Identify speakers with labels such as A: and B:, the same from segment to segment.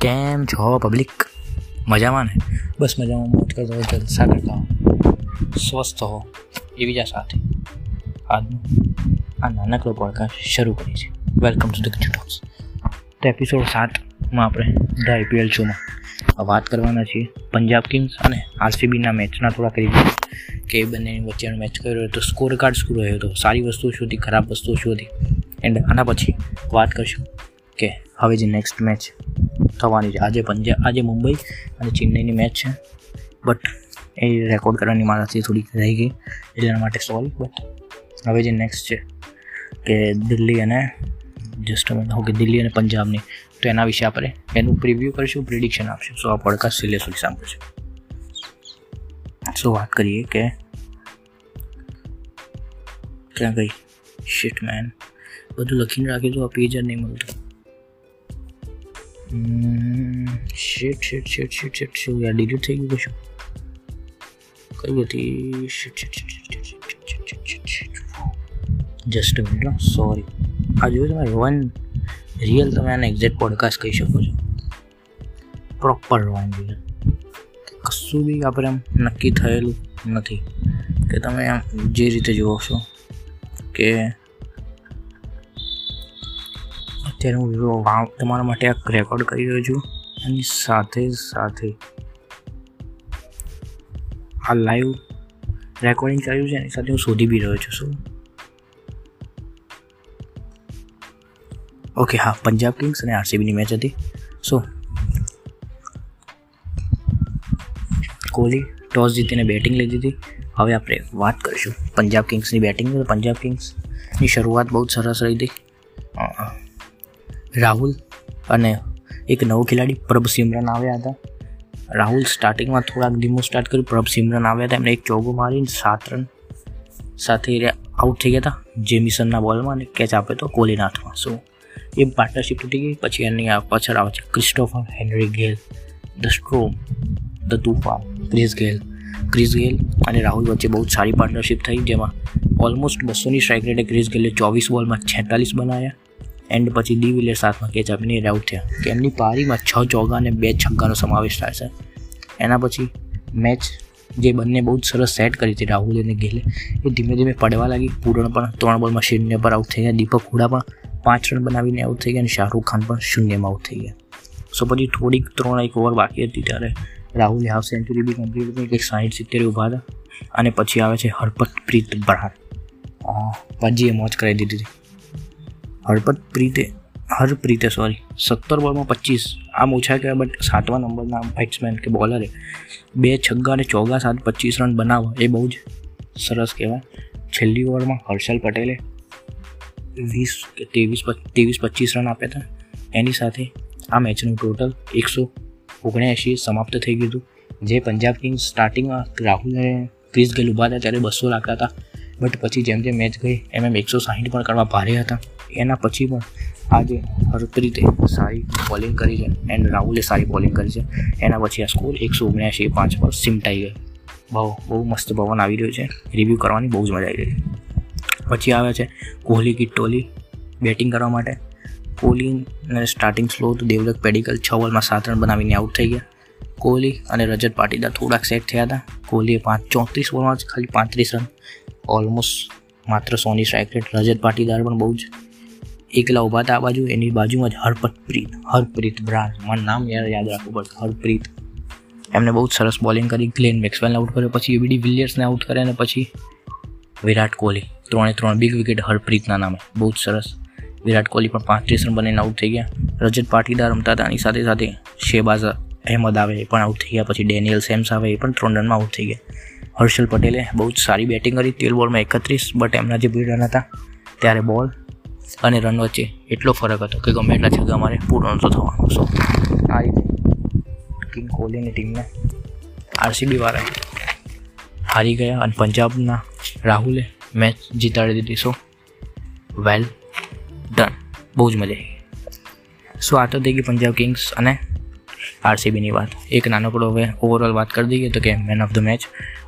A: કેમ છો પબ્લિક મજામાં ને? બસ મજામાં મોજ કરતો હોય જલસા કરતા હો સ્વસ્થ હો, એ બીજા સાથે. આજનું, આ નાનકડો પોડકાસ્ટ શરૂ કરીએ છીએ. Welcome to the kitchen talks તો એપિસોડ સાતમાં આપણે ધ આઈપીએલ શોમાં વાત કરવાના છીએ. પંજાબ કિંગ્સ અને આરસીબીના મેચના થોડાક રિવ્યુ કે બંનેની વચ્ચેનો મેચ કર્યો હતો સ્કોર કાર્ડ શું રહ્યો હતો. સારી વસ્તુ શું હતી, ખરાબ વસ્તુ શું હતી? એન્ડ આના પછી વાત કરશું કે હવે જે નેક્સ્ટ મેચ થવાની છે. આજે પંજાબ આજે મુંબઈ અને ચેન્નઈની મેચ છે. બટ એ રેકોર્ડ કરવાની મારાથી થોડીક રહી ગઈ. એટલા માટે સોરી બટ હવે જે નેક્સ્ટ છે કે દિલ્હી અને જસ્ટ કે દિલ્હી અને પંજાબની. તો એના વિશે આપણે એનું પ્રિવ્યૂ કરીશું પ્રિડિક્શન આપશું. સો આ પોડકાસ્ટ સિલે સુધી સાંભળશું સો વાત કરીએ કે ક્યાં ગઈ? શિટ મેન બધું લખીને રાખ્યું હતું આ પેજ જ નહીં મળતું. શેટ શેટ શેટ શેટ શેટ શું યાર ડિલીટ થઈ ગયું કશું કઈ નથી shit shit shit shit just minute sorry આ જોયું તમે વન રિયલ તમે આને એક્ઝેક્ટ પોડકાસ્ટ કહી શકો છો પ્રોપર વન રિયલ કશું બી આપણે આમ નક્કી થયેલું નથી કે તમે આમ જે રીતે જુઓ છો કે અત્યારે હું તમારા માટે આ રેકોર્ડ કરી રહ્યો છું. એની સાથે સાથે આ લાઈવ રેકોર્ડિંગ કર્યું છે, એની સાથે હું શોધી બી રહ્યો છું, શું? ઓકે હા પંજાબ કિંગ્સ અને આરસીબીની મેચ હતી. સો કોહલી ટોસ જીતીને બેટિંગ લીધી હતી હવે આપણે વાત કરીશું પંજાબ કિંગ્સની બેટિંગ પંજાબ કિંગ્સની શરૂઆત બહુ જ સરસ રહી હતી. રાહુલ અને એક નવો ખેલાડી પ્રભ સિમરન આવ્યા હતા. રાહુલ સ્ટાર્ટિંગમાં થોડાક ધીમું સ્ટાર્ટ કર્યું. પ્રભ સિમરન આવ્યા હતા. એમણે એક ચોગો મારીને સાત રન સાથે આઉટ થઈ ગયા હતા. જેમિસનના બોલમાં અને કેચ આપ્યો હતો કોહલીના હાથમાં સો એ પાર્ટનરશિપ તૂટી ગઈ. પછી એની પાછળ આવે છે Christopher Henry Gayle the storm the તુફાન Chris Gayle Chris Gayle અને રાહુલ વચ્ચે બહુ સારી પાર્ટનરશિપ થઈ, જેમાં ઓલમોસ્ટ બસોની સ્ટ્રાઇક રેટે ક્રિસ ગેલે ચોવીસ બોલમાં છેતાલીસ બનાવ્યા એન્ડ પછી ડી વિલિયર્સ હાથમાં કેચ આપીને આઉટ થયા કે એમની પારીમાં છ ચોગા અને બે છગ્ગાનો સમાવેશ થાય છે. એના પછી મેચ જે બંને બહુ જ સરસ સેટ કરી હતી રાહુલ અને ગેલે, એ ધીમે ધીમે પડવા લાગી. પૂરણ પણ ત્રણ બોલમાં શૂન્ય પર આઉટ થઈ ગયા. દીપક હુડા પણ પાંચ રન બનાવીને આઉટ થઈ ગયા અને શાહરૂખ ખાન પણ શૂન્યમાં આઉટ થઈ ગયા. સો પછી થોડીક ત્રણ એક ઓવર બાકી હતી ત્યારે રાહુલે હાફ સેન્ચુરી બી કમ્પ્લીટ કરી કંઈક સાઠ સિત્તેર ઊભા હતા. અને પછી આવે છે હરપતપ્રીત બરાર એ મોજ કરાવી દીધી હતી. હરપત પ્રીતે હરપ્રીતે સોરી સત્તર બોલમાં પચીસ. આમ ઓછા કહેવાય બટ સાતમા નંબરના બેટ્સમેન કે બોલરે બે છગ્ગા અને ચોગા સાત પચીસ રન બનાવવા એ બહુ જ સરસ કહેવાય. છેલ્લી ઓવરમાં હર્ષલ પટેલે વીસ કે ત્રેવીસ ત્રેવીસ પચીસ રન આપ્યા હતા. એની સાથે આ મેચનું ટોટલ એકસો ઓગણએંશી સમાપ્ત થઈ ગયું હતું. જે પંજાબ કિંગ્સ સ્ટાર્ટિંગમાં રાહુલને ક્રિસ ગેલ ઊભા હતા, ત્યારે બસો લાગતા હતા. બટ પછી જેમ જેમ મેચ ગઈ, એમ એમ એકસો સાહીઠ પણ કરવા ભારે હતા. એના પછી પણ આજે હરપ્રીતે સારી બોલિંગ કરી છે એન્ડ રાહુલે સારી બોલિંગ કરી છે. એના પછી આ સ્કોર એકસો ઓગણ્યાસી પાંચ પર સિમટાઈ ગયો. બહુ બહુ મસ્ત પવન આવી રહ્યો છે. રિવ્યૂ કરવાની બહુ જ મજા આવી રહી છે. પછી આવે છે કોહલી કિટ્ટોલી બેટિંગ કરવા માટે. કોહલી સ્ટાર્ટિંગ સ્લો તો દેવલક પેડિકલ છ બોલમાં સાત રન બનાવીને આઉટ થઈ ગયા. કોહલી અને રજત પાટીદાર થોડાક સેટ થયા હતા. કોહલીએ પાંચ, ચોત્રીસ બોલમાં ખાલી પાંત્રીસ રન. ઓલમોસ્ટ માત્ર સોની સ્ટ્રાઇક રેટ રજત પાટીદાર પણ બહુ જ એકલા ઊભા હતા આ બાજુ, એની બાજુમાં જ હરપતપ્રીત હરપ્રીત બ્રાર મારું નામ યાર યાદ રાખવું પડશે, હરપ્રીત. એમને બહુ જ સરસ બોલિંગ કરી, ગ્લેન મેક્સવેલને આઉટ કર્યો, પછી એબીડી વિલિયર્સને આઉટ કર્યા અને પછી વિરાટ કોહલી, ત્રણે ત્રણ બિગ વિકેટ હરપ્રીતના નામે. બહુ જ સરસ. વિરાટ કોહલી પણ પાંત્રીસ રન બનીને આઉટ થઈ ગયા. રજત પાટીદાર રમતા હતા, એની સાથે સાથે શેબાઝ અહેમદ આવે એ પણ આઉટ થઈ ગયા, પછી ડેનિયલ સેમ્સ આવે એ પણ ત્રણ રનમાં આઉટ થઈ ગયા. હર્ષલ પટેલે બહુ જ સારી બેટિંગ કરી, તેલ બોલમાં એકત્રીસ બટ એમના જે બે રન હતા, ત્યારે બોલ અને રન વચ્ચે એટલો ફરક હતો કે ગમે એટલા જગ્યા મારે પૂરો તો થવાનો. સો આ રીતે કિંગ કોહલીની ટીમને આરસીબી વાળાએ હારી ગયા અને પંજાબના રાહુલે મેચ જીતાડી દીધી. સો વેલ ડન બહુ જ મજા આવી સો આ તો થઈ ગઈ પંજાબ કિંગ્સ અને આરસીબીની વાત એક નાનકડો હવે ઓવરઓલ વાત કરી દઈએ તો કે man of the match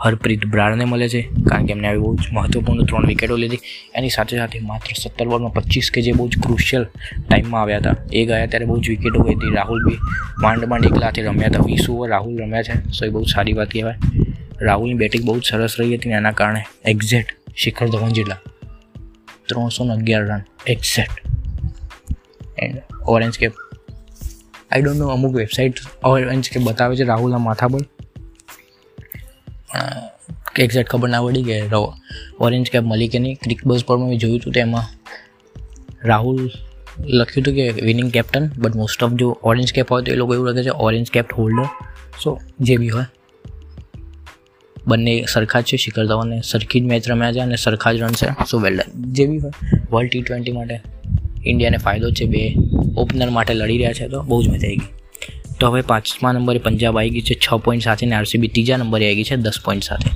A: Harpreet બ્રારને મળે છે, કારણ કે એમને આવી બહુ જ મહત્વપૂર્ણ ત્રણ વિકેટો લીધી. એની સાથે સાથે માત્ર સત્તર બોલમાં પચીસ કે જે બહુ જ ક્રુશિયલ ટાઈમમાં આવ્યા હતા. એ ગયા ત્યારે બહુ જ વિકેટો ગઈ હતી. રાહુલ બી માંડ માંડ એકલાથી રમ્યા હતા. વીસ ઓવર રાહુલ રમ્યા છે સો એ બહુ સારી વાત કહેવાય. રાહુલની બેટિંગ બહુ જ સરસ રહી હતી ને એના કારણે એક્ઝેક્ટ શિખર ધવન જેટલા ત્રણસો ને અગિયાર run exact and orange cap I don't know અમુક વેબસાઇટ ઓરેન્જ કે બતાવે છે રાહુલના માથા પર. પણ એક્ઝેક્ટ ખબર ના પડી કે ઓરેન્જ કેપ મળી કે નહીં ક્રિક બસ પર મેં જોયું હતું તેમાં. રાહુલ લખ્યું હતું કે winning captain but most of જો ઓરેન્જ કેપ હોય તો એ લોકો એવું લખે છે ઓરેન્જ કેપ હોલ્ડર સો જે બી હોય. બંને સરખા જ છે, શિખર ધવનને સરખી જ મેચ રમ્યા છે અને સરખા જ રન છે. સો વેલ જે બી હોય વર્લ્ડ ટી ટ્વેન્ટી માટે. ઇન્ડિયાને ફાયદો છે બે ઓપનર માટે લડી રહ્યા છે તો બહુ જ મજા આવી ગઈ. તો હવે પાંચમા નંબરે પંજાબ આવી ગઈ છે, છ પોઈન્ટ સાથે અને આરસીબી ત્રીજા નંબરે આવી ગઈ છે, દસ પોઈન્ટ સાથે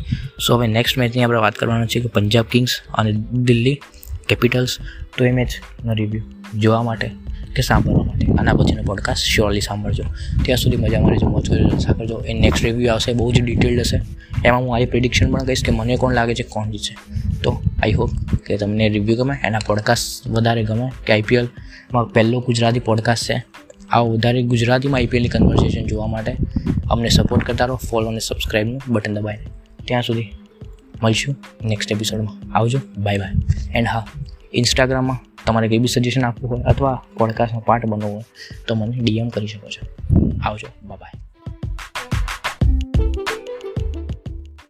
A: સો હવે નેક્સ્ટ મેચની આપણે વાત કરવાની છે કે પંજાબ કિંગ્સ અને દિલ્હી કેપિટલ્સ તો એ મેચનો રિવ્યૂ જોવા માટે કે સાંભળવા માટે? આના પછીનો પોડકાસ્ટ શ્યોરલી સાંભળજો. ત્યાં સુધી મજા મારી મોજ જલસા કરજો. એ નેક્સ્ટ રિવ્યૂ આવશે, બહુ જ ડિટેલ્ડ હશે. એમાં હું આ પ્રિડિક્શન પણ કહીશ કે મને કોણ લાગે છે, કોણ જીતશે. તો આઈ હોપ કે તમને રિવ્યૂ ગમે, એના પોડકાસ્ટ વધારે ગમે કે આઈપીએલમાં પહેલો ગુજરાતી પોડકાસ્ટ છે. આ વધારે ગુજરાતીમાં આઈપીએલની કન્વર્સેશન જોવા માટે અમને સપોર્ટ કરતા રહો ફોલો અને સબસ્ક્રાઈબનું બટન દબાવીને. ત્યાં સુધી મળીશું નેક્સ્ટ એપિસોડમાં આવજો બાય બાય એન્ડ હા ઇન્સ્ટાગ્રામમાં તમારે કંઈ બી સજેશન આપવું હોય અથવા પોડકાસ્ટનો પાર્ટ બનવો હોય તો મને ડીએમ કરી શકો છો. આવજો બાય